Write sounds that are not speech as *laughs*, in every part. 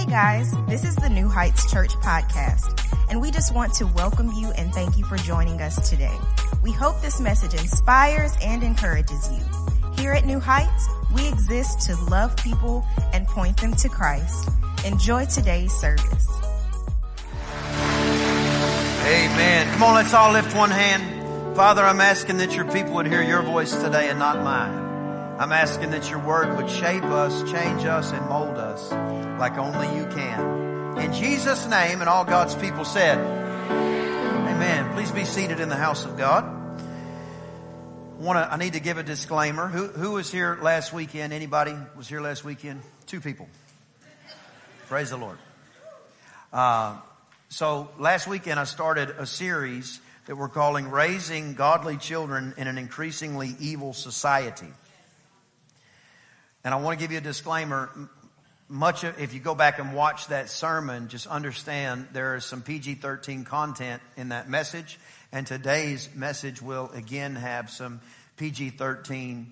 Hey guys, this is the New Heights Church podcast, and we just want to welcome you and thank you for joining us today. We hope this message inspires and encourages you. Here at New Heights, we exist to love people and point them to Christ. Enjoy today's service. Amen. Come on, let's all lift one hand. Father, I'm asking that your people would hear your voice today and not mine. I'm asking that your word would shape us, change us, and mold us like only you can. In Jesus' name, and all God's people said, Amen. Please be seated in the house of God. I want to, I need to give a disclaimer. Who, who was here last weekend? Anybody was here last weekend? Two people. Praise the Lord. Uh, so last weekend I started a series that we're calling Raising Godly Children in an Increasingly Evil Society. And I want to give you a disclaimer. Much of, if you go back and watch that sermon, just understand there is some PG-13 content in that message. And today's message will again have some PG-13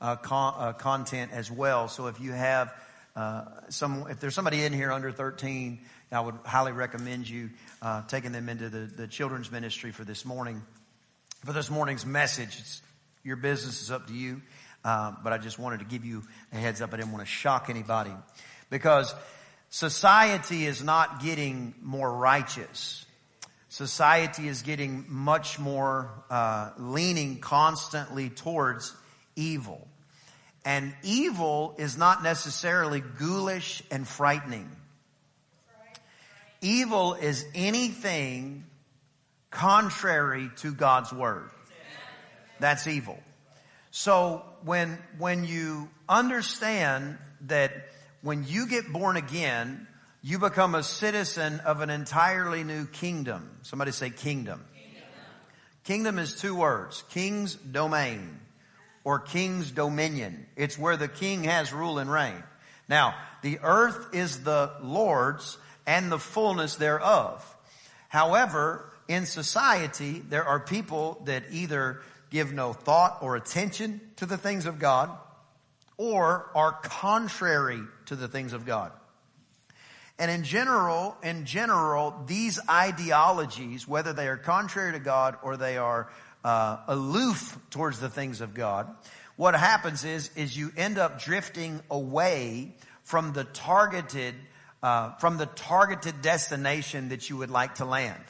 uh, con- uh, content as well. So if you have uh, some, if there's somebody in here under 13, I would highly recommend you uh, taking them into the, the children's ministry for this morning. For this morning's message, it's, your business is up to you. Uh, but I just wanted to give you a heads up. I didn't want to shock anybody because society is not getting more righteous society is getting much more uh, leaning constantly towards evil. And evil is not necessarily ghoulish and frightening. Evil is anything contrary to God's word. That's evil. So when, when you understand that when you get born again, you become a citizen of an entirely new kingdom. Somebody say kingdom. Kingdom, kingdom is two words. King's domain or king's dominion. It's where the king has rule and reign. Now, the earth is the Lord's and the fullness thereof. However, in society, there are people that either give no thought or attention to the things of God or are contrary to the things of God. And in general, in general, these ideologies, whether they are contrary to God or they are uh, aloof towards the things of God, what happens is, is you end up drifting away from the targeted, uh, from the targeted destination that you would like to land.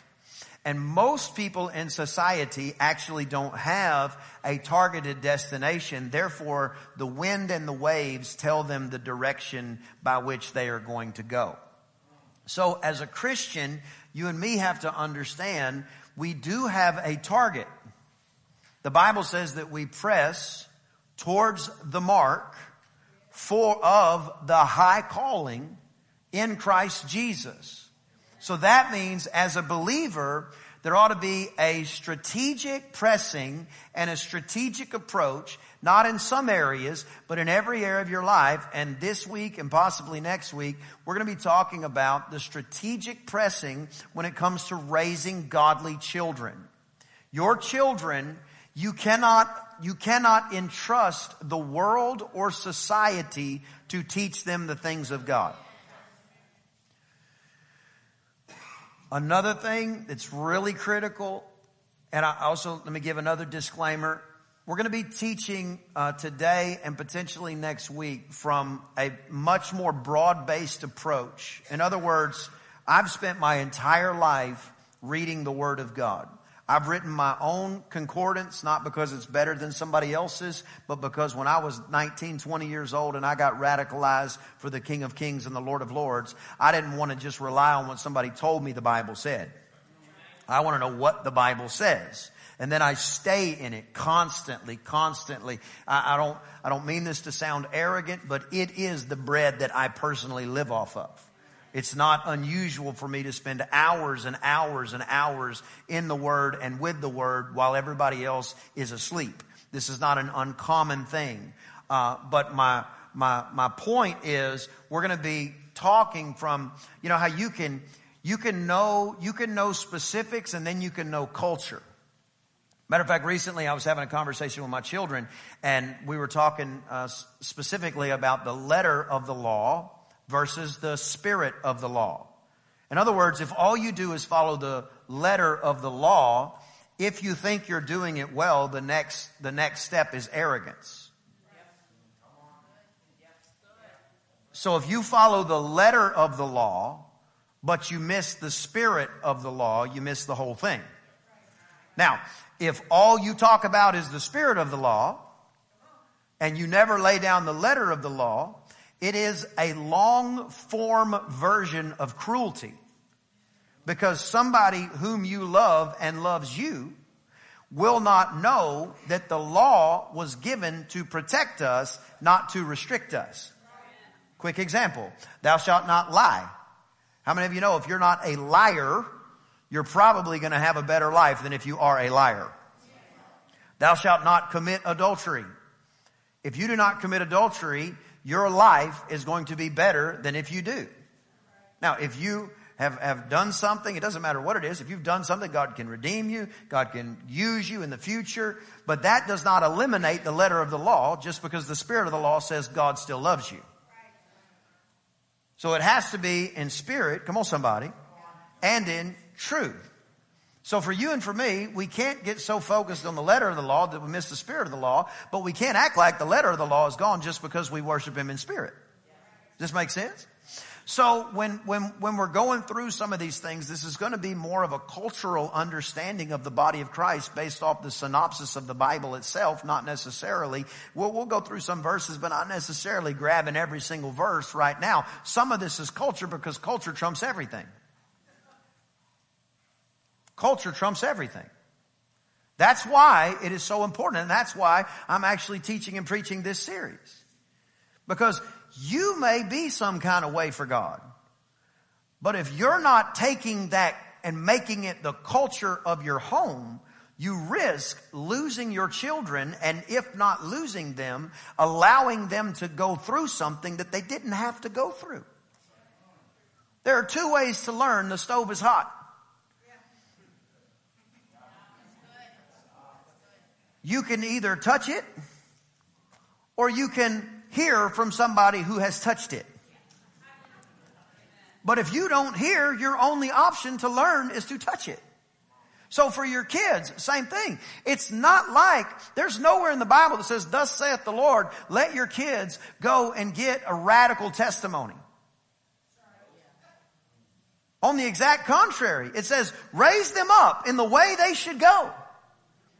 And most people in society actually don't have a targeted destination. Therefore, the wind and the waves tell them the direction by which they are going to go. So as a Christian, you and me have to understand we do have a target. The Bible says that we press towards the mark for of the high calling in Christ Jesus. So that means as a believer, there ought to be a strategic pressing and a strategic approach, not in some areas, but in every area of your life. And this week and possibly next week, we're going to be talking about the strategic pressing when it comes to raising godly children. Your children, you cannot, you cannot entrust the world or society to teach them the things of God. Another thing that's really critical, and I also, let me give another disclaimer. We're going to be teaching uh, today and potentially next week from a much more broad-based approach. In other words, I've spent my entire life reading the Word of God. I've written my own concordance, not because it's better than somebody else's, but because when I was 19, 20 years old and I got radicalized for the King of Kings and the Lord of Lords, I didn't want to just rely on what somebody told me the Bible said. I want to know what the Bible says. And then I stay in it constantly, constantly. I, I don't, I don't mean this to sound arrogant, but it is the bread that I personally live off of. It's not unusual for me to spend hours and hours and hours in the Word and with the Word while everybody else is asleep. This is not an uncommon thing. Uh, but my, my, my point is we're going to be talking from, you know, how you can, you can know, you can know specifics and then you can know culture. Matter of fact, recently I was having a conversation with my children and we were talking uh, specifically about the letter of the law versus the spirit of the law. In other words, if all you do is follow the letter of the law, if you think you're doing it well, the next, the next step is arrogance. So if you follow the letter of the law, but you miss the spirit of the law, you miss the whole thing. Now, if all you talk about is the spirit of the law, and you never lay down the letter of the law, it is a long form version of cruelty. Because somebody whom you love and loves you will not know that the law was given to protect us, not to restrict us. Quick example. Thou shalt not lie. How many of you know if you're not a liar, you're probably going to have a better life than if you are a liar? Thou shalt not commit adultery. If you do not commit adultery, your life is going to be better than if you do. Now, if you have, have done something, it doesn't matter what it is. If you've done something, God can redeem you. God can use you in the future. But that does not eliminate the letter of the law just because the spirit of the law says God still loves you. So it has to be in spirit, come on somebody, and in truth. So for you and for me, we can't get so focused on the letter of the law that we miss the spirit of the law, but we can't act like the letter of the law is gone just because we worship Him in spirit. Does this make sense? So when, when, when we're going through some of these things, this is going to be more of a cultural understanding of the body of Christ based off the synopsis of the Bible itself, not necessarily. We'll, we'll go through some verses, but not necessarily grabbing every single verse right now. Some of this is culture because culture trumps everything. Culture trumps everything. That's why it is so important, and that's why I'm actually teaching and preaching this series. Because you may be some kind of way for God. But if you're not taking that and making it the culture of your home, you risk losing your children and if not losing them, allowing them to go through something that they didn't have to go through. There are two ways to learn the stove is hot. You can either touch it or you can hear from somebody who has touched it. But if you don't hear, your only option to learn is to touch it. So for your kids, same thing. It's not like, there's nowhere in the Bible that says, thus saith the Lord, let your kids go and get a radical testimony. On the exact contrary, it says, raise them up in the way they should go.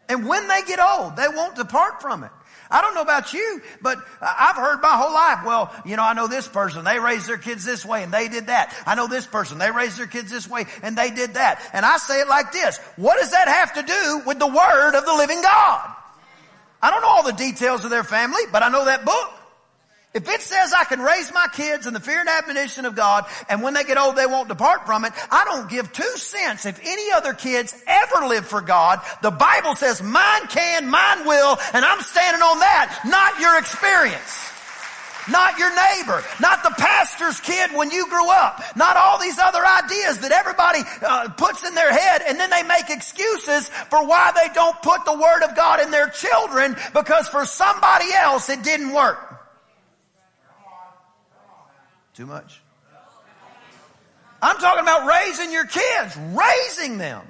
And when they get old, they won't depart from it. I don't know about you, but I've heard my whole life, well, you know, I know this person, they raised their kids this way and they did that. I know this person, they raised their kids this way and they did that. And I say it like this, what does that have to do with the word of the living God? I don't know all the details of their family, but I know that book. If it says I can raise my kids in the fear and admonition of God, and when they get old they won't depart from it, I don't give two cents if any other kids ever live for God. The Bible says mine can, mine will, and I'm standing on that, not your experience. Not your neighbor, not the pastor's kid when you grew up, not all these other ideas that everybody uh, puts in their head and then they make excuses for why they don't put the word of God in their children because for somebody else it didn't work. Too much? I'm talking about raising your kids, raising them.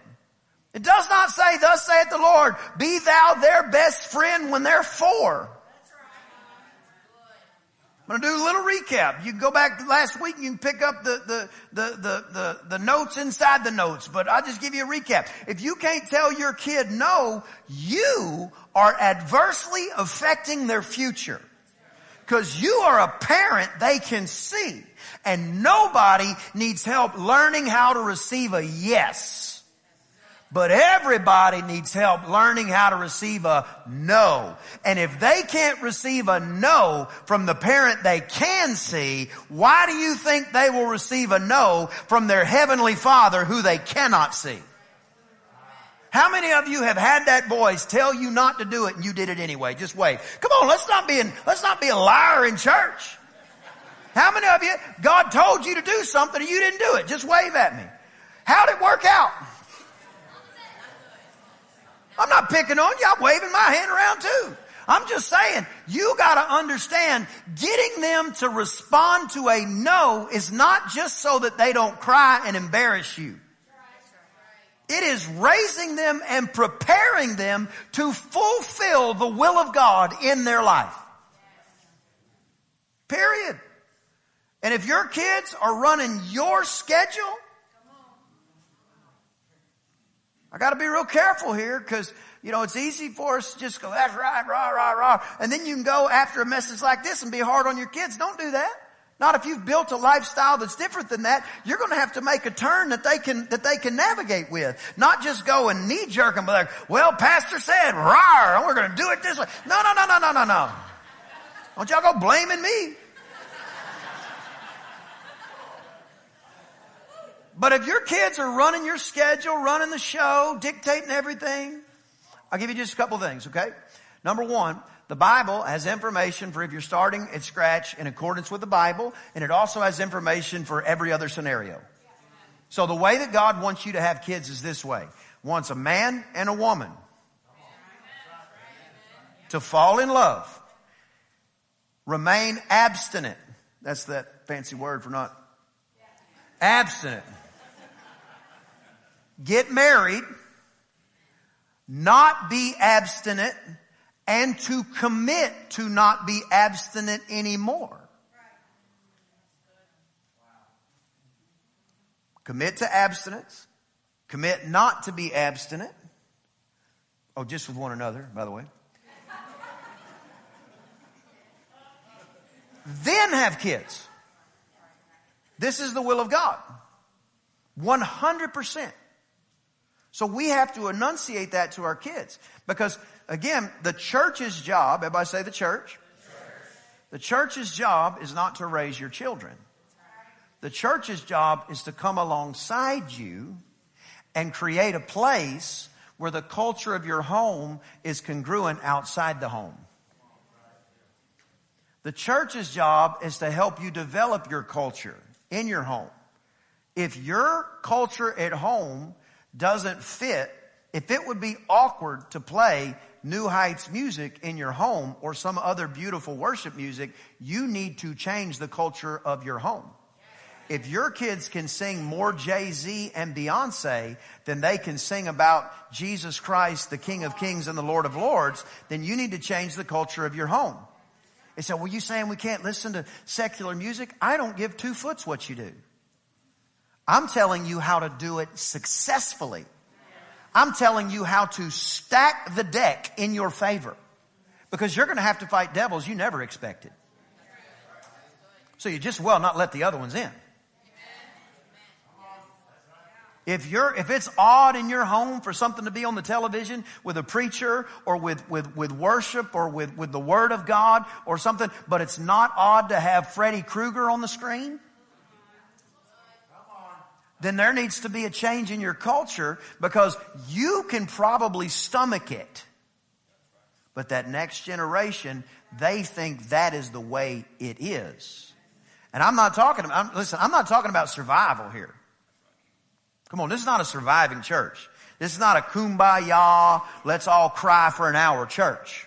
It does not say, thus saith the Lord, be thou their best friend when they're four. I'm going to do a little recap. You can go back last week and you can pick up the, the, the, the, the, the notes inside the notes, but I'll just give you a recap. If you can't tell your kid no, you are adversely affecting their future. Because you are a parent they can see. And nobody needs help learning how to receive a yes. But everybody needs help learning how to receive a no. And if they can't receive a no from the parent they can see, why do you think they will receive a no from their heavenly father who they cannot see? How many of you have had that voice tell you not to do it and you did it anyway? Just wave. Come on, let's not be, in, let's not be a liar in church. How many of you, God told you to do something and you didn't do it? Just wave at me. How'd it work out? I'm not picking on you. I'm waving my hand around too. I'm just saying, you gotta understand, getting them to respond to a no is not just so that they don't cry and embarrass you. It is raising them and preparing them to fulfill the will of God in their life. Period. And if your kids are running your schedule, I got to be real careful here because you know it's easy for us to just go that's right, rah rah rah, and then you can go after a message like this and be hard on your kids. Don't do that. Not if you've built a lifestyle that's different than that. You're going to have to make a turn that they can that they can navigate with. Not just go and knee jerk them like, well, pastor said, rah, and we're going to do it this way. No, no, no, no, no, no, no. Don't y'all go blaming me. But if your kids are running your schedule, running the show, dictating everything, I'll give you just a couple things, okay? Number one, the Bible has information for if you're starting at scratch in accordance with the Bible, and it also has information for every other scenario. So the way that God wants you to have kids is this way. Wants a man and a woman to fall in love, remain abstinent. That's that fancy word for not abstinent get married, not be abstinent, and to commit to not be abstinent anymore. Commit to abstinence. Commit not to be abstinent. Oh, just with one another, by the way. then have kids. This is the will of God. 100%. So we have to enunciate that to our kids. Because again, the church's job, everybody say the church. The church's job is not to raise your children. The church's job is to come alongside you and create a place where the culture of your home is congruent outside the home. The church's job is to help you develop your culture in your home. If your culture at home doesn't fit, if it would be awkward to play New Heights music in your home or some other beautiful worship music, you need to change the culture of your home. If your kids can sing more Jay-Z and Beyonce than they can sing about Jesus Christ, the King of Kings and the Lord of Lords, then you need to change the culture of your home. They said, well, you saying we can't listen to secular music? I don't give two foots what you do. I'm telling you how to do it successfully. I'm telling you how to stack the deck in your favor. Because you're going to have to fight devils you never expected. So you just well not let the other ones in. If you're, if it's odd in your home for something to be on the television with a preacher or with, with, with worship or with, with the word of God or something, but it's not odd to have Freddy Krueger on the screen, then there needs to be a change in your culture because you can probably stomach it. But that next generation, they think that is the way it is. And I'm not talking about, I'm, listen, I'm not talking about survival here. Come on, this is not a surviving church. This is not a kumbaya, let's all cry for an hour church.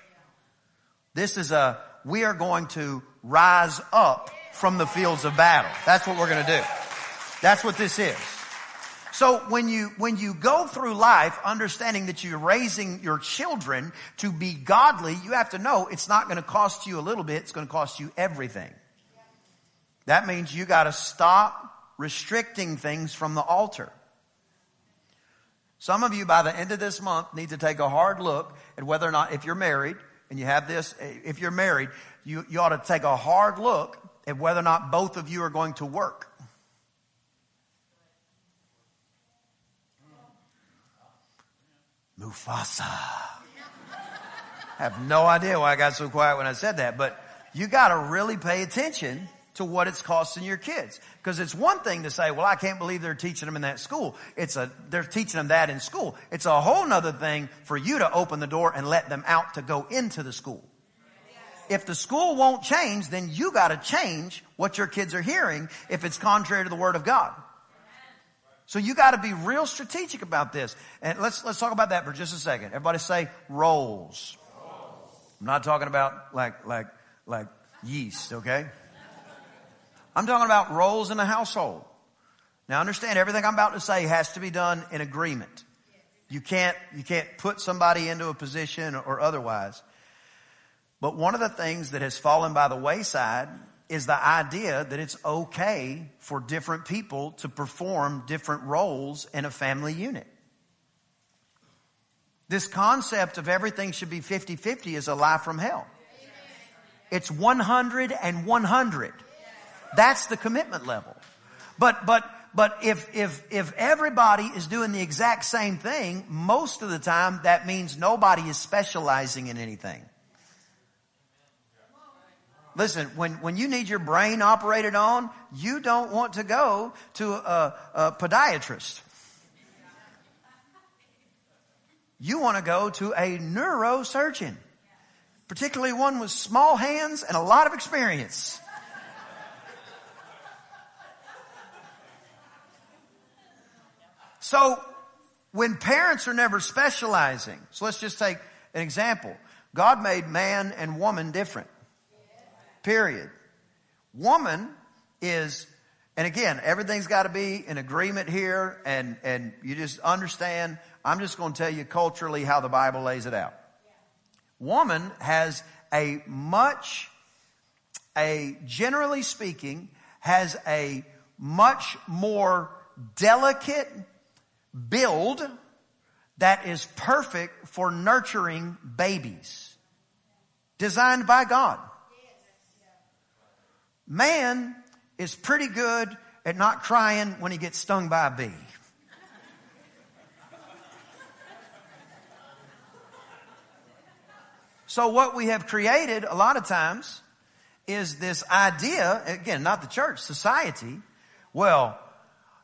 This is a, we are going to rise up from the fields of battle. That's what we're going to do. That's what this is. So when you, when you go through life understanding that you're raising your children to be godly, you have to know it's not going to cost you a little bit, it's going to cost you everything. That means you got to stop restricting things from the altar. Some of you by the end of this month need to take a hard look at whether or not, if you're married, and you have this, if you're married, you, you ought to take a hard look at whether or not both of you are going to work. Mufasa. I have no idea why I got so quiet when I said that, but you gotta really pay attention to what it's costing your kids. Because it's one thing to say, well, I can't believe they're teaching them in that school. It's a, they're teaching them that in school. It's a whole nother thing for you to open the door and let them out to go into the school. If the school won't change, then you gotta change what your kids are hearing if it's contrary to the Word of God. So you got to be real strategic about this. And let's, let's talk about that for just a second. Everybody say roles. I'm not talking about like, like, like yeast, okay? I'm talking about roles in the household. Now understand everything I'm about to say has to be done in agreement. You can't, you can't put somebody into a position or otherwise. But one of the things that has fallen by the wayside is the idea that it's okay for different people to perform different roles in a family unit. This concept of everything should be 50-50 is a lie from hell. It's 100 and 100. That's the commitment level. But, but, but if, if, if everybody is doing the exact same thing, most of the time that means nobody is specializing in anything. Listen, when, when you need your brain operated on, you don't want to go to a, a podiatrist. You want to go to a neurosurgeon, particularly one with small hands and a lot of experience. So, when parents are never specializing, so let's just take an example. God made man and woman different. Period. Woman is, and again, everything's got to be in agreement here, and, and you just understand. I'm just going to tell you culturally how the Bible lays it out. Woman has a much, a generally speaking, has a much more delicate build that is perfect for nurturing babies. Designed by God. Man is pretty good at not crying when he gets stung by a bee. So what we have created a lot of times is this idea, again, not the church, society. Well,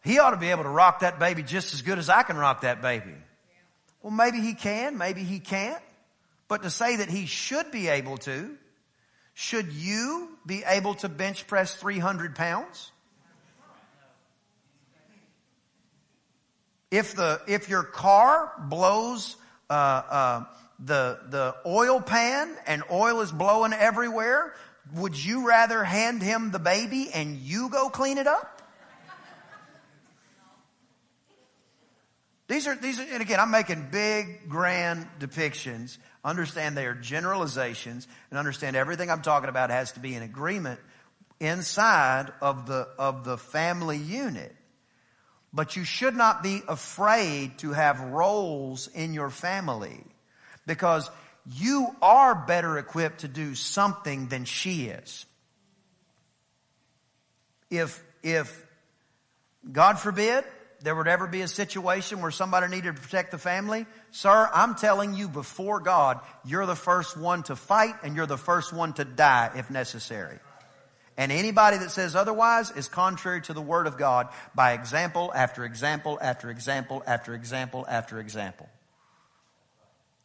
he ought to be able to rock that baby just as good as I can rock that baby. Well, maybe he can, maybe he can't. But to say that he should be able to should you be able to bench press 300 pounds? If the, if your car blows, uh, uh, the, the oil pan and oil is blowing everywhere, would you rather hand him the baby and you go clean it up? These are, these are, and again, I'm making big, grand depictions understand they are generalizations and understand everything I'm talking about has to be in agreement inside of the, of the family unit. But you should not be afraid to have roles in your family because you are better equipped to do something than she is. If, if, God forbid, there would ever be a situation where somebody needed to protect the family, sir, I'm telling you before God, you're the first one to fight and you're the first one to die if necessary. And anybody that says otherwise is contrary to the word of God by example after example after example after example after example.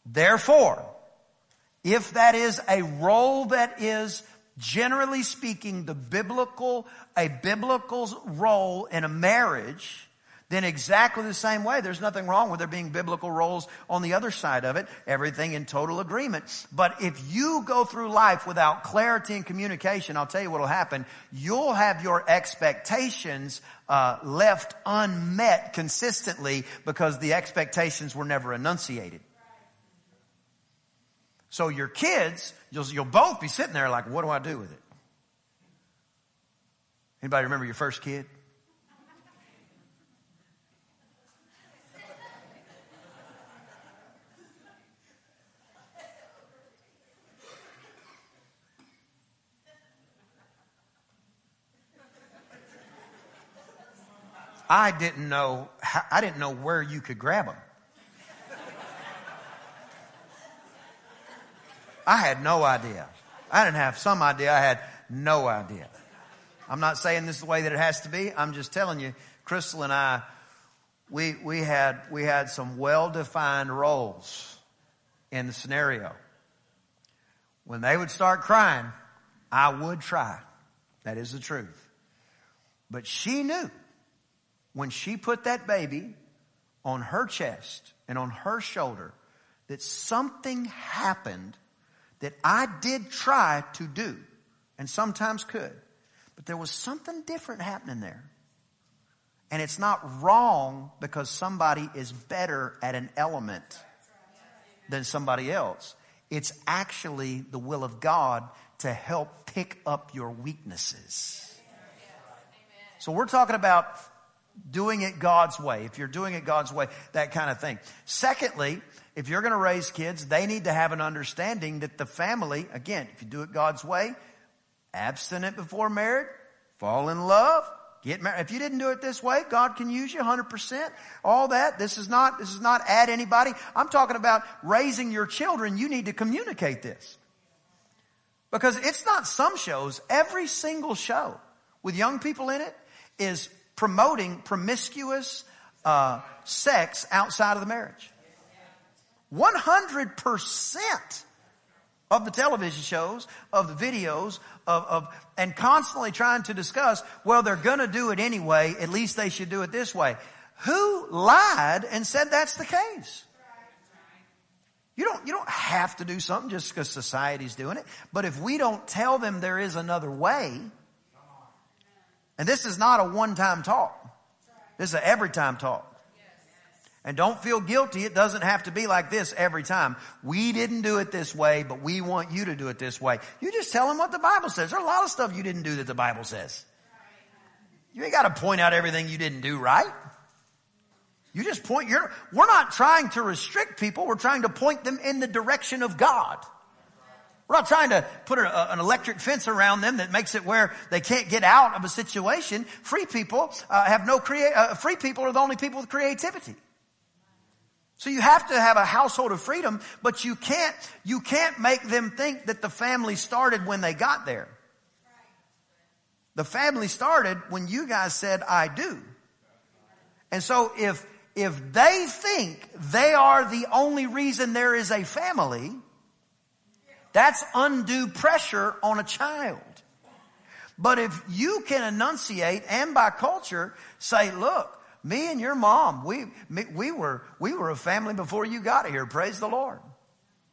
Therefore, if that is a role that is generally speaking the biblical, a biblical role in a marriage, then exactly the same way, there's nothing wrong with there being biblical roles on the other side of it, everything in total agreement. But if you go through life without clarity and communication, I'll tell you what'll happen. You'll have your expectations uh, left unmet consistently because the expectations were never enunciated. So your kids, you'll, you'll both be sitting there like, what do I do with it? Anybody remember your first kid? I didn't know, I didn't know where you could grab them. I had no idea. I didn't have some idea. I had no idea. I'm not saying this is the way that it has to be. I'm just telling you, Crystal and I, we, we had, we had some well-defined roles in the scenario. When they would start crying, I would try. That is the truth. But she knew when she put that baby on her chest and on her shoulder that something happened that I did try to do and sometimes could, but there was something different happening there. And it's not wrong because somebody is better at an element than somebody else. It's actually the will of God to help pick up your weaknesses. So we're talking about doing it God's way. If you're doing it God's way, that kind of thing. Secondly, if you're going to raise kids, they need to have an understanding that the family, again, if you do it God's way, abstinent before marriage, fall in love, get married. If you didn't do it this way, God can use you 100%. All that. This is not, this is not add anybody. I'm talking about raising your children. You need to communicate this. Because it's not some shows. Every single show with young people in it is promoting promiscuous uh, sex outside of the marriage. 100% of the television shows, of the videos, of, of, and constantly trying to discuss, well, they're gonna do it anyway, at least they should do it this way. Who lied and said that's the case? You don't, you don't have to do something just because society's doing it. But if we don't tell them there is another way, and this is not a one-time talk. This is an every time talk. And don't feel guilty. It doesn't have to be like this every time. We didn't do it this way, but we want you to do it this way. You just tell them what the Bible says. There's a lot of stuff you didn't do that the Bible says. You ain't got to point out everything you didn't do right. You just point your, we're not trying to restrict people. We're trying to point them in the direction of God. We're not trying to put a, an electric fence around them that makes it where they can't get out of a situation. Free people uh, have no. Uh, free people are the only people with creativity. So you have to have a household of freedom, but you can't you can't make them think that the family started when they got there. The family started when you guys said I do. And so if if they think they are the only reason there is a family, that's undue pressure on a child. But if you can enunciate and by culture say, look, me and your mom, we, me, we were, we were a family before you got here. Praise the Lord.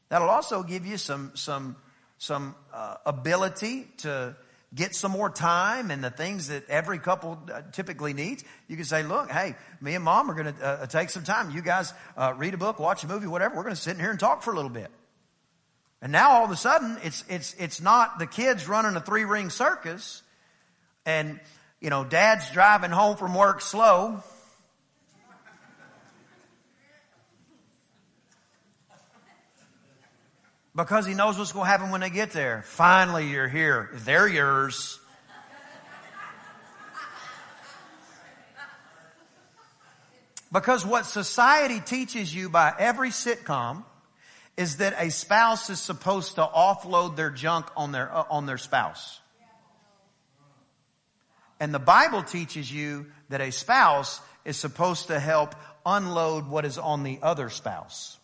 That'll also give you some, some, some uh, ability to get some more time and the things that every couple uh, typically needs. You can say, look, hey, me and mom are going to uh, take some time. You guys uh, read a book, watch a movie, whatever. We're going to sit in here and talk for a little bit. And now all of a sudden, it's, it's, it's not the kids running a three ring circus and, you know, dad's driving home from work slow. Because he knows what's going to happen when they get there. Finally, you're here. They're yours. Because what society teaches you by every sitcom is that a spouse is supposed to offload their junk on their, uh, on their spouse. And the Bible teaches you that a spouse is supposed to help unload what is on the other spouse.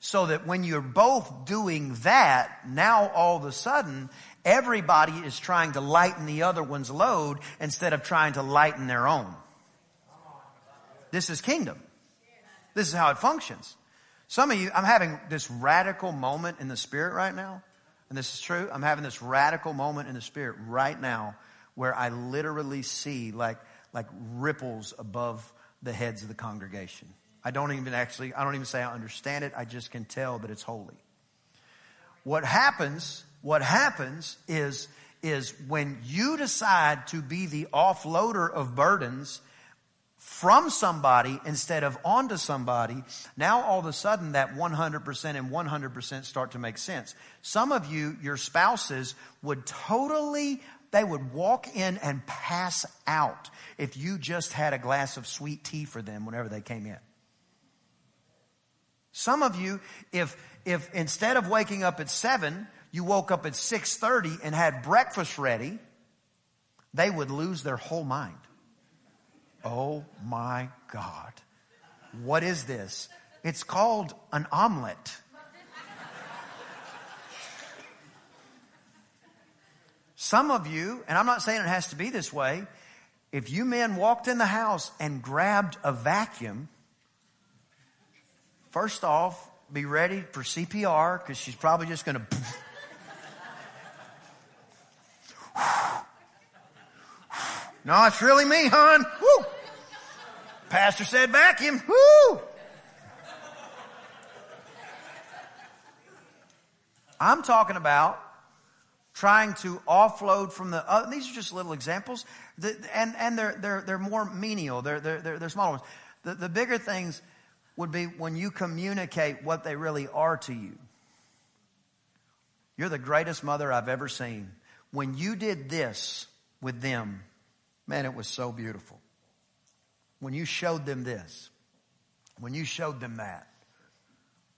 So that when you're both doing that, now all of a sudden, everybody is trying to lighten the other one's load instead of trying to lighten their own. This is kingdom. This is how it functions. Some of you, I'm having this radical moment in the spirit right now. And this is true. I'm having this radical moment in the spirit right now where I literally see like, like ripples above the heads of the congregation. I don't even actually, I don't even say I understand it. I just can tell that it's holy. What happens, what happens is, is when you decide to be the offloader of burdens from somebody instead of onto somebody, now all of a sudden that 100% and 100% start to make sense. Some of you, your spouses would totally, they would walk in and pass out if you just had a glass of sweet tea for them whenever they came in. Some of you, if, if instead of waking up at seven, you woke up at 6.30 and had breakfast ready, they would lose their whole mind. Oh my God. What is this? It's called an omelet. Some of you, and I'm not saying it has to be this way, if you men walked in the house and grabbed a vacuum, first off, be ready for CPR because she's probably just going to. no, it's really me, hon. Woo. Pastor said vacuum. Woo. I'm talking about trying to offload from the other. These are just little examples, the, and and they're they're they're more menial. They're they're they're, they're smaller ones. The, the bigger things would be when you communicate what they really are to you. You're the greatest mother I've ever seen. When you did this with them, man, it was so beautiful. When you showed them this, when you showed them that.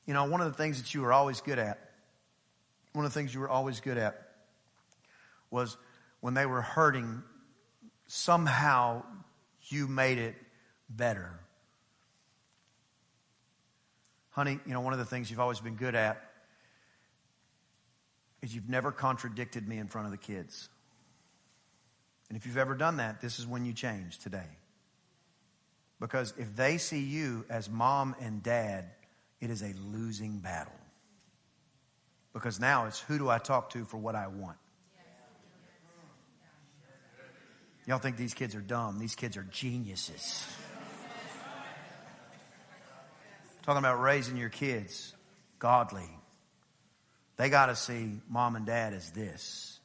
You know, one of the things that you were always good at, one of the things you were always good at was when they were hurting, somehow you made it better. Honey, you know, one of the things you've always been good at is you've never contradicted me in front of the kids. And if you've ever done that, this is when you change today. Because if they see you as mom and dad, it is a losing battle. Because now it's who do I talk to for what I want? Y'all think these kids are dumb. These kids are geniuses. Talking about raising your kids godly. They got to see mom and dad as this.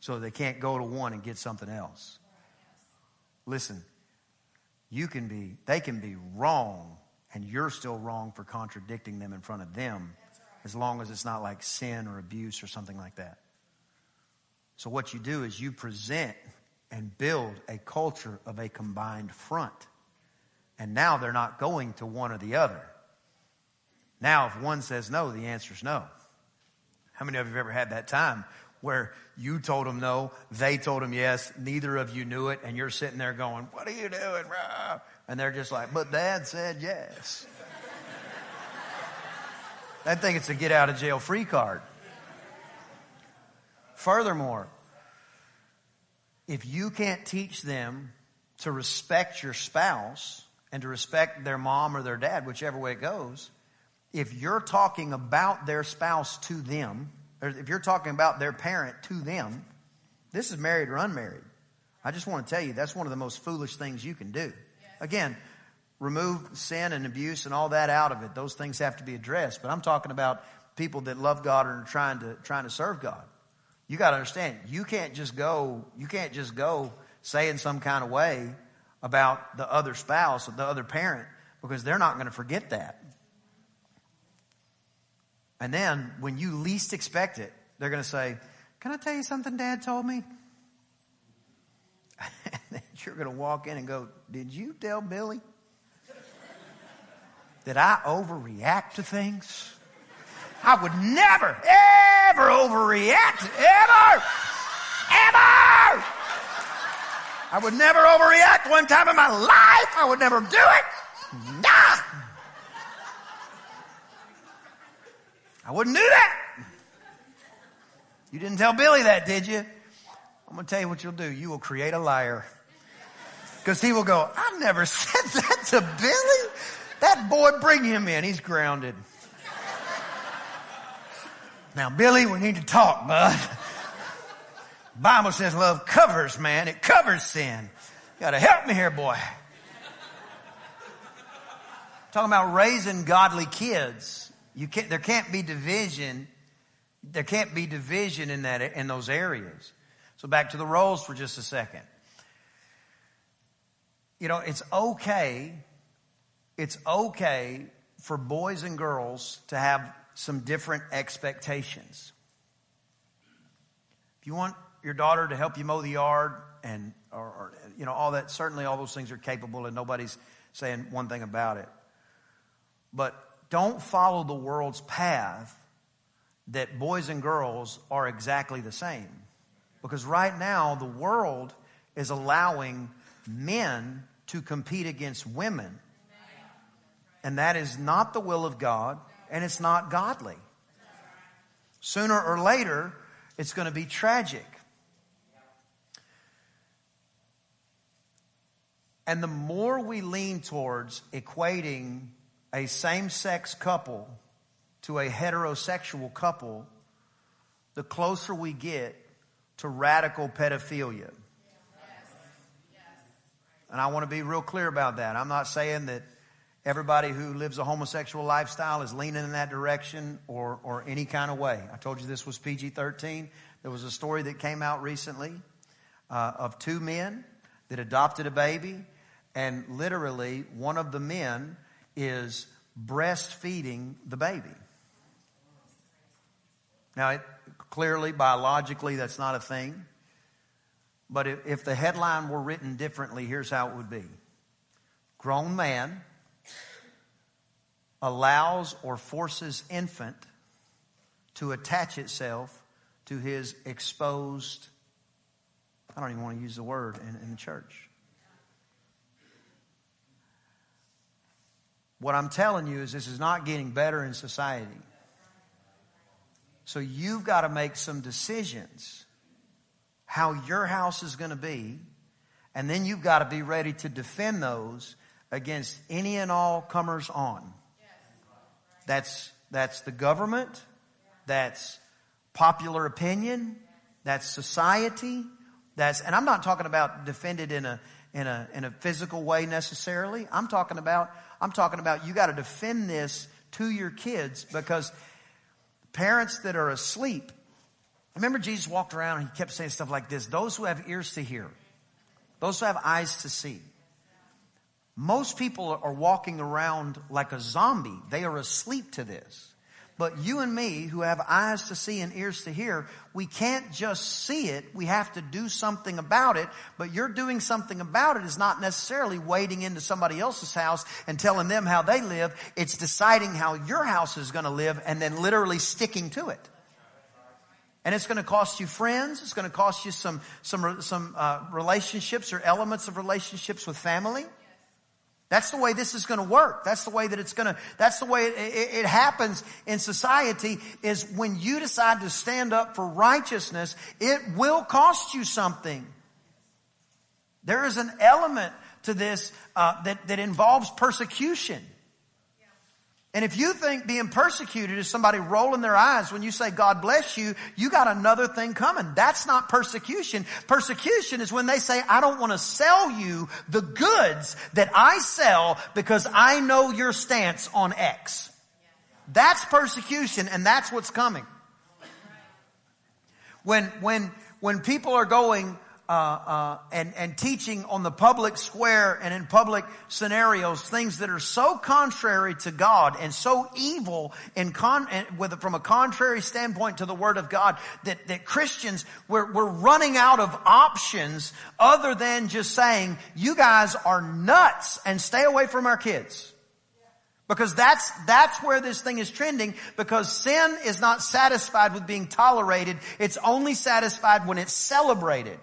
So they can't go to one and get something else. Listen, you can be, they can be wrong, and you're still wrong for contradicting them in front of them, as long as it's not like sin or abuse or something like that. So what you do is you present and build a culture of a combined front. And now they're not going to one or the other. Now, if one says no, the answer is no. How many of you have ever had that time where you told them no, they told them yes, neither of you knew it, and you're sitting there going, What are you doing? And they're just like, But dad said yes. *laughs* I think it's a get out of jail free card. Furthermore, if you can't teach them to respect your spouse, and to respect their mom or their dad, whichever way it goes, if you're talking about their spouse to them, if you're talking about their parent to them, this is married or unmarried. I just want to tell you that's one of the most foolish things you can do. Again, remove sin and abuse and all that out of it. Those things have to be addressed. But I'm talking about people that love God and are trying to trying to serve God. You got to understand, you can't just go, you can't just go say in some kind of way about the other spouse or the other parent because they're not going to forget that. And then when you least expect it, they're going to say, Can I tell you something dad told me? *laughs* and you're going to walk in and go, Did you tell Billy that I overreact to things? I would never, ever overreact, ever, ever. I would never overreact one time in my life. I would never do it. Nah. I wouldn't do that. You didn't tell Billy that, did you? I'm going to tell you what you'll do. You will create a liar. Because he will go, I never *laughs* said that to Billy. That boy, bring him in. He's grounded. Now, Billy, we need to talk, bud. Bible says love covers, man. It covers sin. You gotta help me here, boy. Talking about raising godly kids. You can't, there can't be division. There can't be division in that, in those areas. So back to the roles for just a second. You know, it's okay. It's okay for boys and girls to have some different expectations. If you want your daughter to help you mow the yard and or, or, you know all that certainly all those things are capable and nobody's saying one thing about it but don't follow the world's path that boys and girls are exactly the same. Because right now the world is allowing men to compete against women. And that is not the will of god and it's not godly. Sooner or later it's going to be tragic. And the more we lean towards equating a same sex couple to a heterosexual couple, the closer we get to radical pedophilia. And I want to be real clear about that. I'm not saying that everybody who lives a homosexual lifestyle is leaning in that direction or, or any kind of way. I told you this was PG 13. There was a story that came out recently uh, of two men that adopted a baby, and literally one of the men is breastfeeding the baby. Now, it, clearly, biologically, that's not a thing. But if, if the headline were written differently, here's how it would be Grown man allows or forces infant to attach itself to his exposed, I don't even want to use the word in, in the church. What I'm telling you is this is not getting better in society. So you've got to make some decisions how your house is going to be, and then you've got to be ready to defend those against any and all comers on. That's, that's the government. That's popular opinion. That's society. That's, and I'm not talking about defended in a, in a, in a physical way necessarily. I'm talking about, I'm talking about you got to defend this to your kids because parents that are asleep, remember Jesus walked around and he kept saying stuff like this, those who have ears to hear, those who have eyes to see. Most people are walking around like a zombie. They are asleep to this. But you and me, who have eyes to see and ears to hear, we can't just see it. We have to do something about it. But you're doing something about it is not necessarily wading into somebody else's house and telling them how they live. It's deciding how your house is going to live and then literally sticking to it. And it's going to cost you friends. It's going to cost you some, some, some uh, relationships or elements of relationships with family. That's the way this is going to work. That's the way that it's going to, that's the way it, it, it, happens in society is when you decide to stand up for righteousness, it will cost you something. There is an element to this uh, that, that involves persecution. And if you think being persecuted is somebody rolling their eyes when you say God bless you, you got another thing coming. That's not persecution. Persecution is when they say, I don't want to sell you the goods that I sell because I know your stance on X. That's persecution and that's what's coming. When, when, when people are going uh, uh, and, and teaching on the public square and in public scenarios things that are so contrary to God and so evil in con, with, from a contrary standpoint to the Word of God that, that Christians, we're, we're running out of options other than just saying, you guys are nuts and stay away from our kids. Because that's, that's where this thing is trending because sin is not satisfied with being tolerated. It's only satisfied when it's celebrated.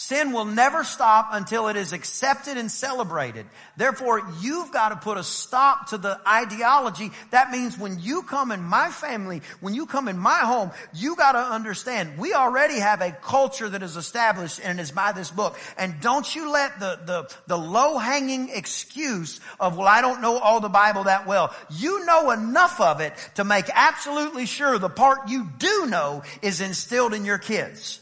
Sin will never stop until it is accepted and celebrated. Therefore, you've got to put a stop to the ideology. That means when you come in my family, when you come in my home, you got to understand we already have a culture that is established and is by this book. And don't you let the, the, the low hanging excuse of, well, I don't know all the Bible that well. You know enough of it to make absolutely sure the part you do know is instilled in your kids.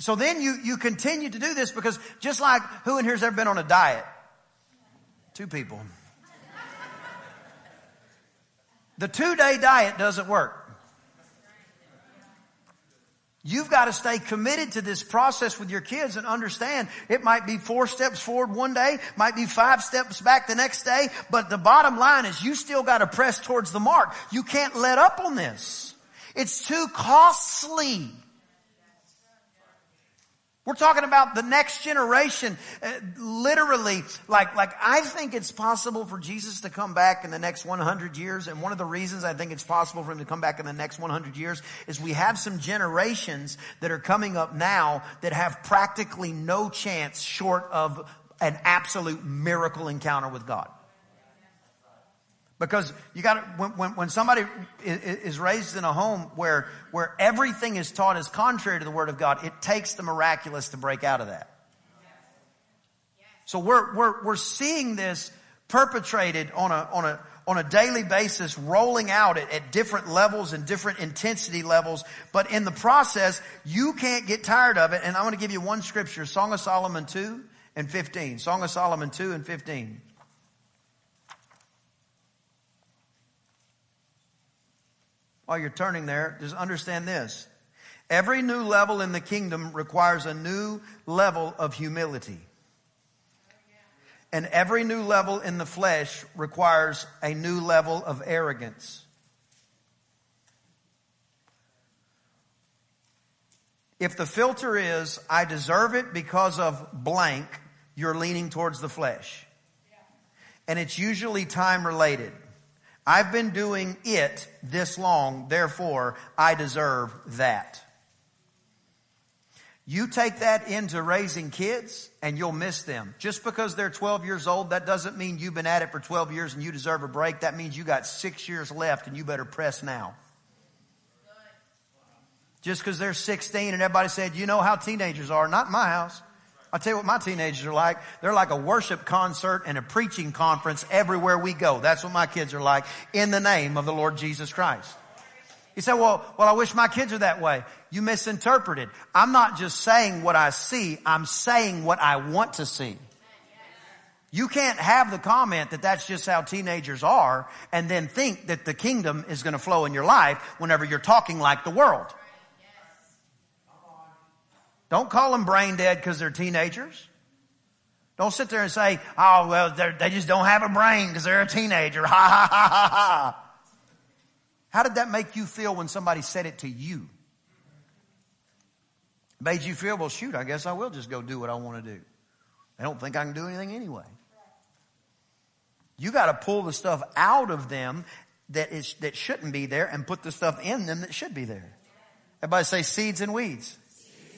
So then you, you continue to do this because just like who in here's ever been on a diet? Two people. The two day diet doesn't work. You've got to stay committed to this process with your kids and understand it might be four steps forward one day, might be five steps back the next day, but the bottom line is you still got to press towards the mark. You can't let up on this. It's too costly. We're talking about the next generation, uh, literally, like, like I think it's possible for Jesus to come back in the next 100 years. And one of the reasons I think it's possible for him to come back in the next 100 years is we have some generations that are coming up now that have practically no chance short of an absolute miracle encounter with God. Because you got when, when, when, somebody is raised in a home where, where everything is taught is contrary to the Word of God, it takes the miraculous to break out of that. So we're, we're, we're seeing this perpetrated on a, on a, on a daily basis, rolling out at, at different levels and different intensity levels. But in the process, you can't get tired of it. And I'm going to give you one scripture, Song of Solomon 2 and 15. Song of Solomon 2 and 15. While you're turning there, just understand this. Every new level in the kingdom requires a new level of humility. And every new level in the flesh requires a new level of arrogance. If the filter is, I deserve it because of blank, you're leaning towards the flesh. And it's usually time related. I've been doing it this long, therefore I deserve that. You take that into raising kids and you'll miss them. Just because they're 12 years old, that doesn't mean you've been at it for 12 years and you deserve a break. That means you got six years left and you better press now. Just because they're 16 and everybody said, you know how teenagers are. Not in my house. I'll tell you what my teenagers are like. They're like a worship concert and a preaching conference everywhere we go. That's what my kids are like in the name of the Lord Jesus Christ. You say, well, well, I wish my kids are that way. You misinterpreted. I'm not just saying what I see. I'm saying what I want to see. You can't have the comment that that's just how teenagers are and then think that the kingdom is going to flow in your life whenever you're talking like the world. Don't call them brain dead because they're teenagers. Don't sit there and say, oh, well, they just don't have a brain because they're a teenager. *laughs* Ha ha ha ha ha. How did that make you feel when somebody said it to you? It made you feel, well, shoot, I guess I will just go do what I want to do. I don't think I can do anything anyway. You got to pull the stuff out of them that is that shouldn't be there and put the stuff in them that should be there. Everybody say seeds and weeds.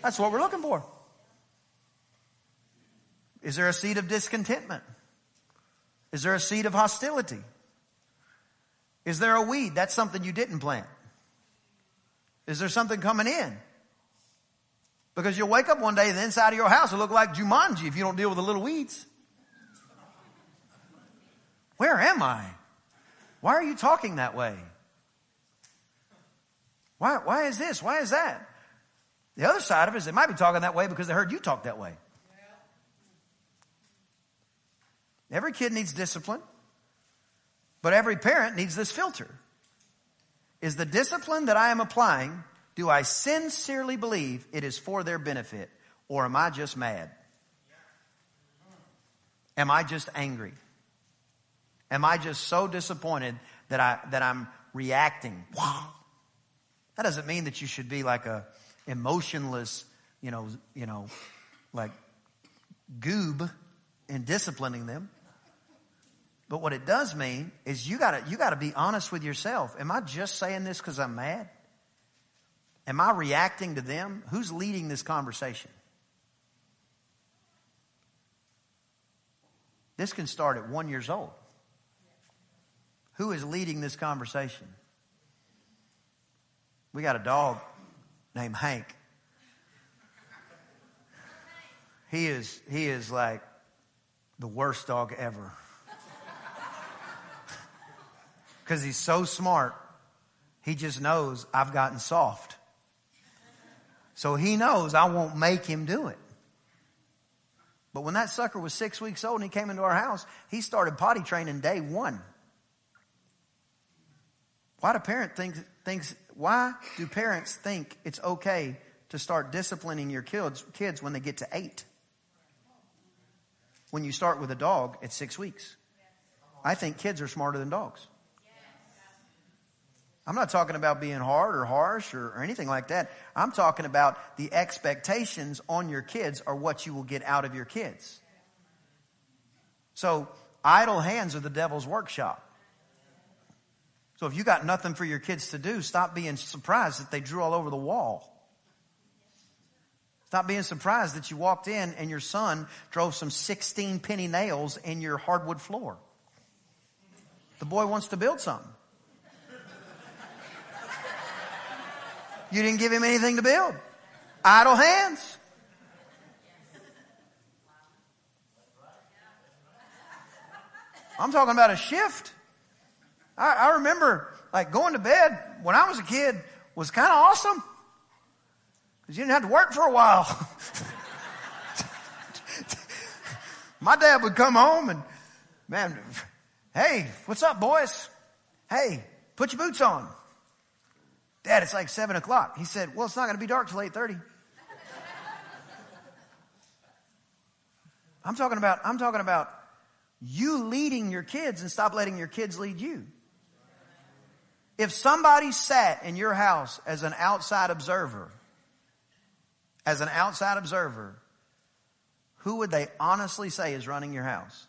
That's what we're looking for. Is there a seed of discontentment? Is there a seed of hostility? Is there a weed? That's something you didn't plant. Is there something coming in? Because you'll wake up one day and the inside of your house will look like Jumanji if you don't deal with the little weeds. Where am I? Why are you talking that way? Why, why is this? Why is that? The other side of it is they might be talking that way because they heard you talk that way. Every kid needs discipline. But every parent needs this filter. Is the discipline that I am applying, do I sincerely believe it is for their benefit? Or am I just mad? Am I just angry? Am I just so disappointed that I that I'm reacting? Wow. That doesn't mean that you should be like a emotionless, you know, you know, like goob in disciplining them. But what it does mean is you gotta, you gotta be honest with yourself. Am I just saying this because I'm mad? Am I reacting to them? Who's leading this conversation? This can start at one years old. Who is leading this conversation? We got a dog named Hank. He is, he is like the worst dog ever *laughs* because he's so smart, he just knows I've gotten soft. So he knows I won't make him do it. But when that sucker was six weeks old and he came into our house, he started potty training day one. Why do parents think things why do parents think it's okay to start disciplining your kids kids when they get to eight? When you start with a dog at six weeks. I think kids are smarter than dogs. I'm not talking about being hard or harsh or, or, anything like that. I'm talking about the expectations on your kids are what you will get out of your kids. So, idle hands are the devil's workshop. So, if you got nothing for your kids to do, stop being surprised that they drew all over the wall. Stop being surprised that you walked in and your son drove some 16 penny nails in your hardwood floor. The boy wants to build something. You didn't give him anything to build. Idle hands. I'm talking about a shift. I, I remember like going to bed when I was a kid was kind of awesome because you didn't have to work for a while. *laughs* My dad would come home and, man, hey, what's up, boys? Hey, put your boots on. Dad, it's like seven o'clock. He said, well, it's not going to be dark till eight thirty. I'm talking about, I'm talking about you leading your kids and stop letting your kids lead you. If somebody sat in your house as an outside observer, as an outside observer, who would they honestly say is running your house?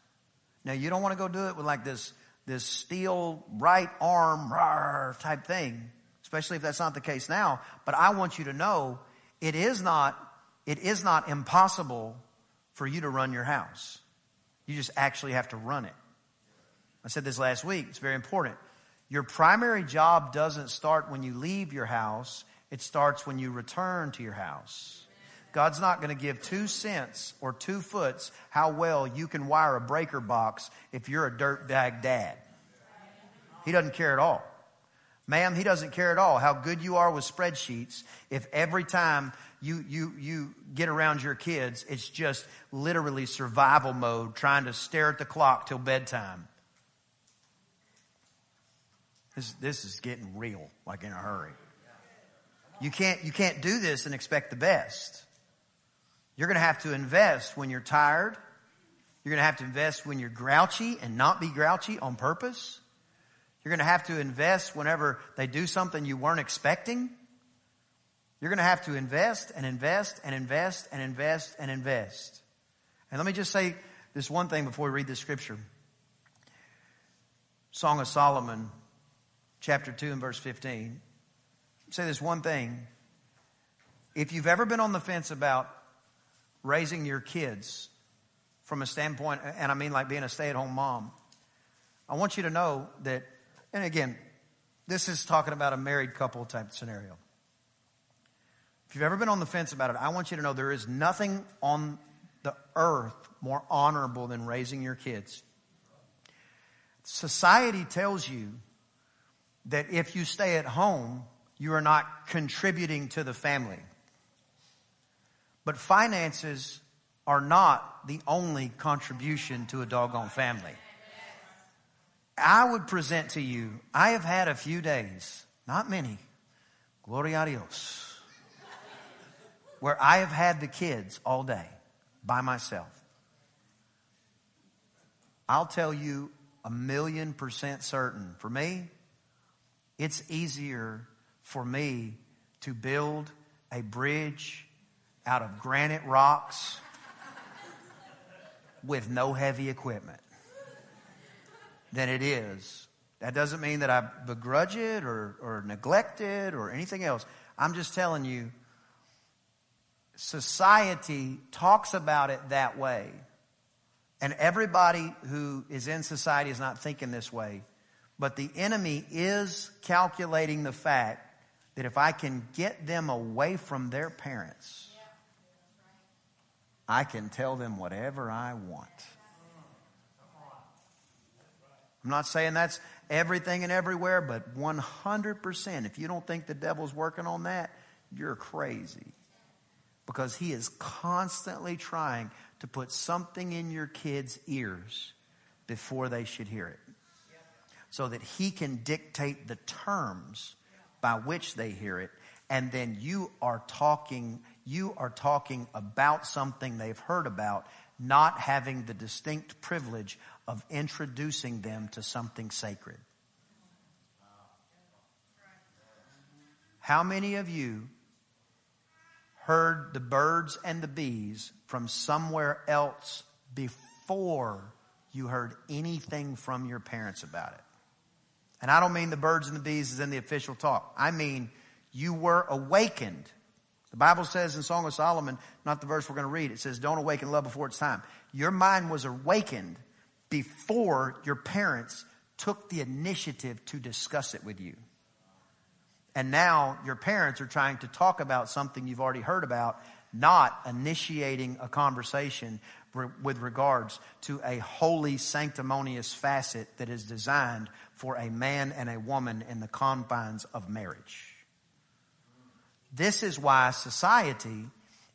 Now you don't want to go do it with like this, this steel right arm rawr, type thing, especially if that's not the case now. But I want you to know it is not, it is not impossible for you to run your house. You just actually have to run it. I said this last week. It's very important. Your primary job doesn't start when you leave your house. It starts when you return to your house. God's not going to give two cents or two foots how well you can wire a breaker box if you're a dirtbag dad. He doesn't care at all. Ma'am, he doesn't care at all how good you are with spreadsheets if every time you, you, you get around your kids, it's just literally survival mode, trying to stare at the clock till bedtime. This, this is getting real, like in a hurry. You can't, you can't do this and expect the best. You're going to have to invest when you're tired. You're going to have to invest when you're grouchy and not be grouchy on purpose. You're going to have to invest whenever they do something you weren't expecting. You're going to have to invest and invest and invest and invest and invest. And let me just say this one thing before we read the scripture. Song of Solomon, chapter 2 and verse 15. Say this one thing. If you've ever been on the fence about raising your kids from a standpoint, and I mean like being a stay at home mom, I want you to know that, and again, this is talking about a married couple type scenario. If you've ever been on the fence about it, I want you to know there is nothing on the earth more honorable than raising your kids. Society tells you that if you stay at home, you are not contributing to the family. But finances are not the only contribution to a doggone family. I would present to you, I have had a few days, not many, gloria Dios where I have had the kids all day by myself. I'll tell you a million percent certain. For me, it's easier for me to build a bridge out of granite rocks with no heavy equipment than it is. That doesn't mean that I begrudge it or, or neglect it or anything else. I'm just telling you society talks about it that way. And everybody who is in society is not thinking this way. But the enemy is calculating the fact that if I can get them away from their parents, I can tell them whatever I want. I'm not saying that's everything and everywhere, but 100%. If you don't think the devil's working on that, you're crazy because he is constantly trying to put something in your kids' ears before they should hear it. So that he can dictate the terms by which they hear it. And then you are talking, you are talking about something they've heard about, not having the distinct privilege of introducing them to something sacred. How many of you heard the birds and the bees from somewhere else before you heard anything from your parents about it. And I don't mean the birds and the bees is in the official talk. I mean you were awakened. The Bible says in Song of Solomon, not the verse we're going to read, it says, don't awaken love before it's time. Your mind was awakened before your parents took the initiative to discuss it with you. And now your parents are trying to talk about something you've already heard about, not initiating a conversation, with regards to a holy, sanctimonious facet that is designed for a man and a woman in the confines of marriage. This is why society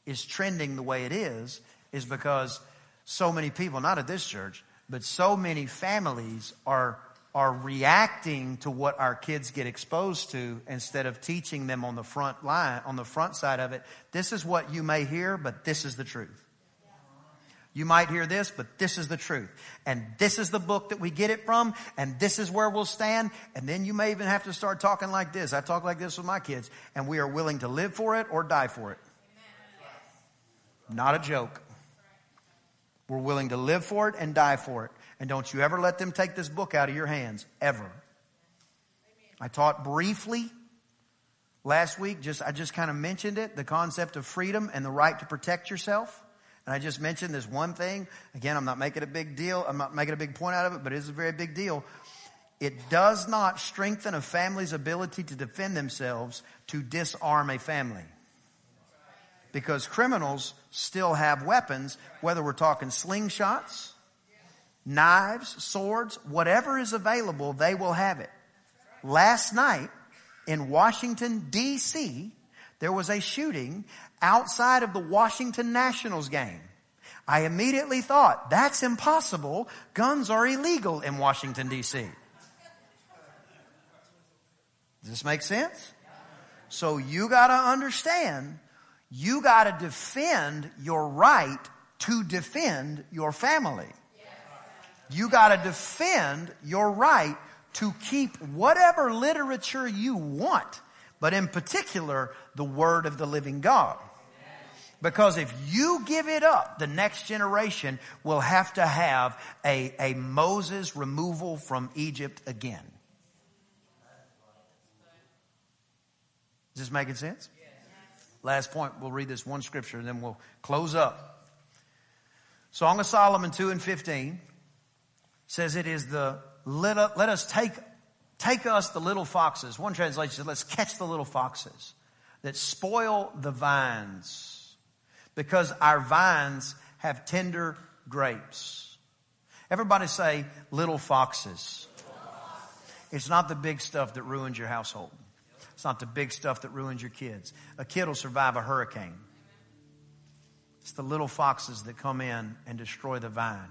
is trending the way it is, is because so many people, not at this church, but so many families are are reacting to what our kids get exposed to instead of teaching them on the front line, on the front side of it. This is what you may hear, but this is the truth. You might hear this, but this is the truth. And this is the book that we get it from, and this is where we'll stand. And then you may even have to start talking like this. I talk like this with my kids, and we are willing to live for it or die for it. Not a joke. We're willing to live for it and die for it. And don't you ever let them take this book out of your hands, ever. I taught briefly last week, just, I just kind of mentioned it, the concept of freedom and the right to protect yourself. And I just mentioned this one thing. Again, I'm not making a big deal. I'm not making a big point out of it, but it is a very big deal. It does not strengthen a family's ability to defend themselves to disarm a family. Because criminals still have weapons, whether we're talking slingshots, knives, swords, whatever is available, they will have it. Last night in Washington DC, there was a shooting outside of the Washington Nationals game. I immediately thought, that's impossible. Guns are illegal in Washington DC. Does this make sense? So you gotta understand, you gotta defend your right to defend your family. You gotta defend your right to keep whatever literature you want, but in particular, the Word of the living God. Because if you give it up, the next generation will have to have a, a Moses removal from Egypt again. Is this making sense? Last point, we'll read this one scripture and then we'll close up. Song of Solomon 2 and 15 says it is the, let, let us take, take us the little foxes. One translation says, let's catch the little foxes that spoil the vines because our vines have tender grapes. Everybody say little foxes. It's not the big stuff that ruins your household. It's not the big stuff that ruins your kids. A kid will survive a hurricane. It's the little foxes that come in and destroy the vine.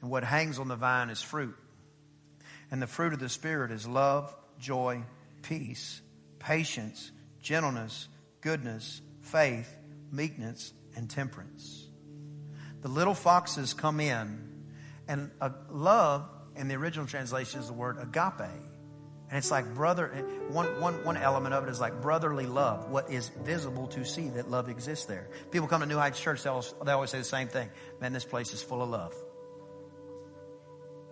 And what hangs on the vine is fruit. And the fruit of the Spirit is love, joy, peace, patience, gentleness, goodness, faith, meekness, and temperance. The little foxes come in, and love in the original translation is the word agape. And it's like brother, one, one, one element of it is like brotherly love, what is visible to see that love exists there. People come to New Heights Church, they always, they always say the same thing. Man, this place is full of love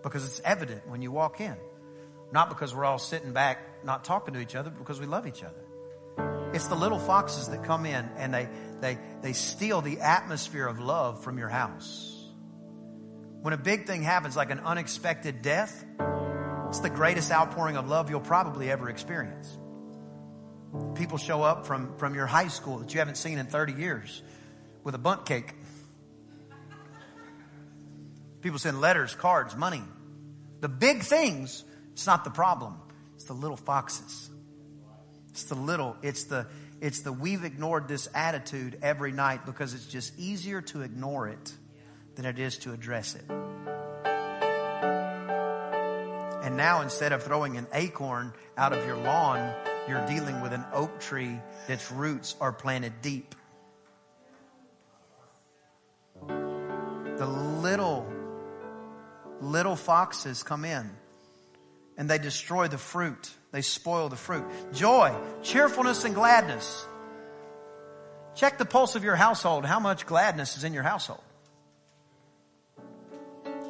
because it's evident when you walk in. Not because we're all sitting back not talking to each other, because we love each other. It's the little foxes that come in and they, they, they steal the atmosphere of love from your house. When a big thing happens, like an unexpected death, it's the greatest outpouring of love you'll probably ever experience. People show up from, from your high school that you haven't seen in 30 years with a Bundt cake. People send letters, cards, money. The big things, it's not the problem. It's the little foxes. It's the little, it's the, it's the we've ignored this attitude every night because it's just easier to ignore it than it is to address it. And now instead of throwing an acorn out of your lawn, you're dealing with an oak tree that's roots are planted deep. The little little foxes come in and they destroy the fruit. They spoil the fruit. Joy, cheerfulness, and gladness. Check the pulse of your household. How much gladness is in your household?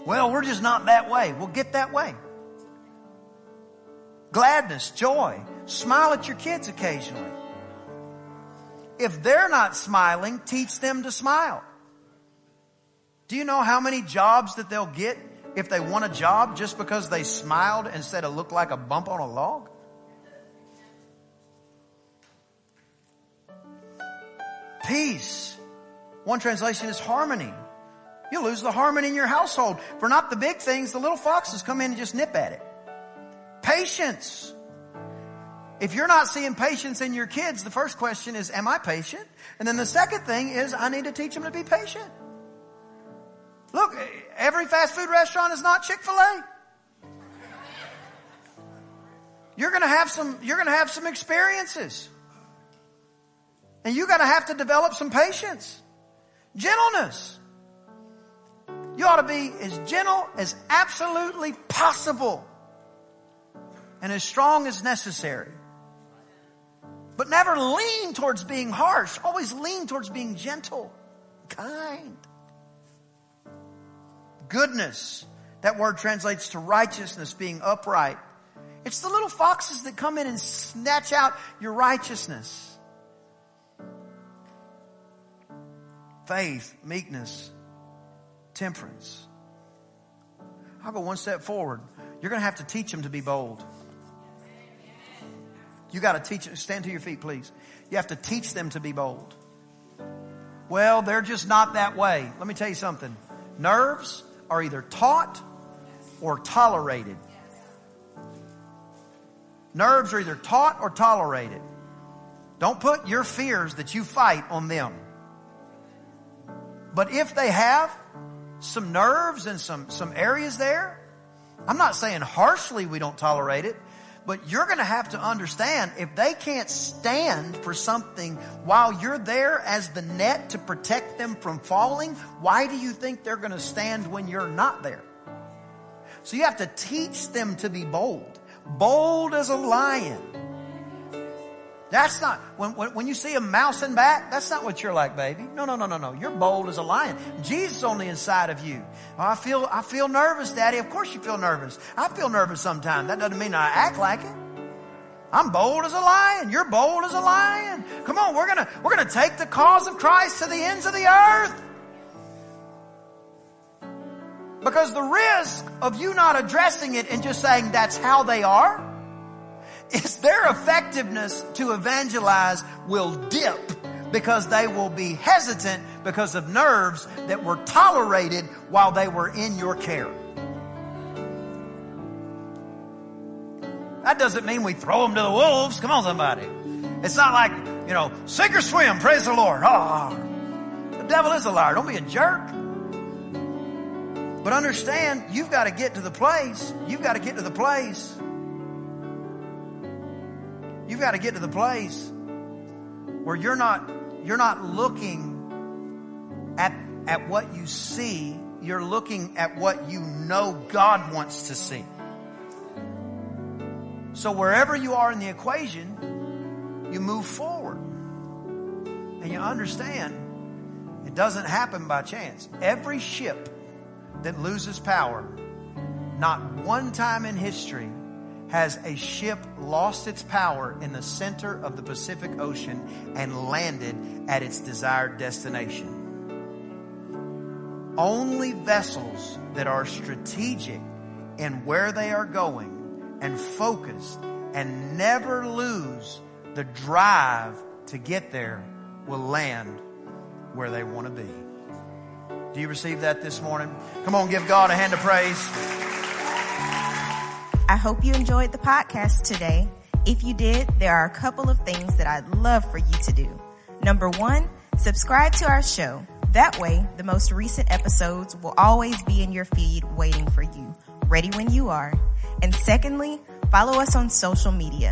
Well, we're just not that way. We'll get that way. Gladness, joy. Smile at your kids occasionally. If they're not smiling, teach them to smile. Do you know how many jobs that they'll get if they want a job just because they smiled instead of looked like a bump on a log? Peace. One translation is harmony. You lose the harmony in your household. For not the big things, the little foxes come in and just nip at it. Patience. If you're not seeing patience in your kids, the first question is, am I patient? And then the second thing is, I need to teach them to be patient. Look, every fast food restaurant is not Chick-fil-A. You're gonna have some, you're gonna have some experiences. And you're gonna have to develop some patience. Gentleness. You ought to be as gentle as absolutely possible. And as strong as necessary. But never lean towards being harsh. Always lean towards being gentle, kind. Goodness. That word translates to righteousness, being upright. It's the little foxes that come in and snatch out your righteousness. Faith, meekness, temperance. I'll go one step forward. You're going to have to teach them to be bold. You got to teach them. Stand to your feet, please. You have to teach them to be bold. Well, they're just not that way. Let me tell you something. Nerves are either taught or tolerated. Nerves are either taught or tolerated. Don't put your fears that you fight on them. But if they have some nerves and some, some areas there, I'm not saying harshly we don't tolerate it, but you're going to have to understand if they can't stand for something while you're there as the net to protect them from falling, why do you think they're going to stand when you're not there? So you have to teach them to be bold. Bold as a lion. That's not, when, when, when you see a mouse and back, that's not what you're like, baby. No, no, no, no, no. You're bold as a lion. Jesus on the inside of you. Oh, I feel, I feel nervous, daddy. Of course you feel nervous. I feel nervous sometimes. That doesn't mean I act like it. I'm bold as a lion. You're bold as a lion. Come on, we're gonna, we're gonna take the cause of Christ to the ends of the earth. Because the risk of you not addressing it and just saying that's how they are is their effectiveness to evangelize will dip because they will be hesitant because of nerves that were tolerated while they were in your care. That doesn't mean we throw them to the wolves. Come on, somebody. It's not like, you know, sink or swim, praise the Lord. Oh, the devil is a liar. Don't be a jerk. But understand, you've got to get to the place, you've got to get to the place You've got to get to the place where you're not, you're not looking at, at what you see. You're looking at what you know God wants to see. So wherever you are in the equation, you move forward. And you understand it doesn't happen by chance. Every ship that loses power, not one time in history has a ship lost its power in the center of the Pacific Ocean and landed at its desired destination. Only vessels that are strategic in where they are going and focused and never lose the drive to get there will land where they want to be. Do you receive that this morning? Come on, give God a hand of praise. I hope you enjoyed the podcast today. If you did, there are a couple of things that I'd love for you to do. Number one, subscribe to our show. That way, the most recent episodes will always be in your feed waiting for you, ready when you are. And secondly, follow us on social media.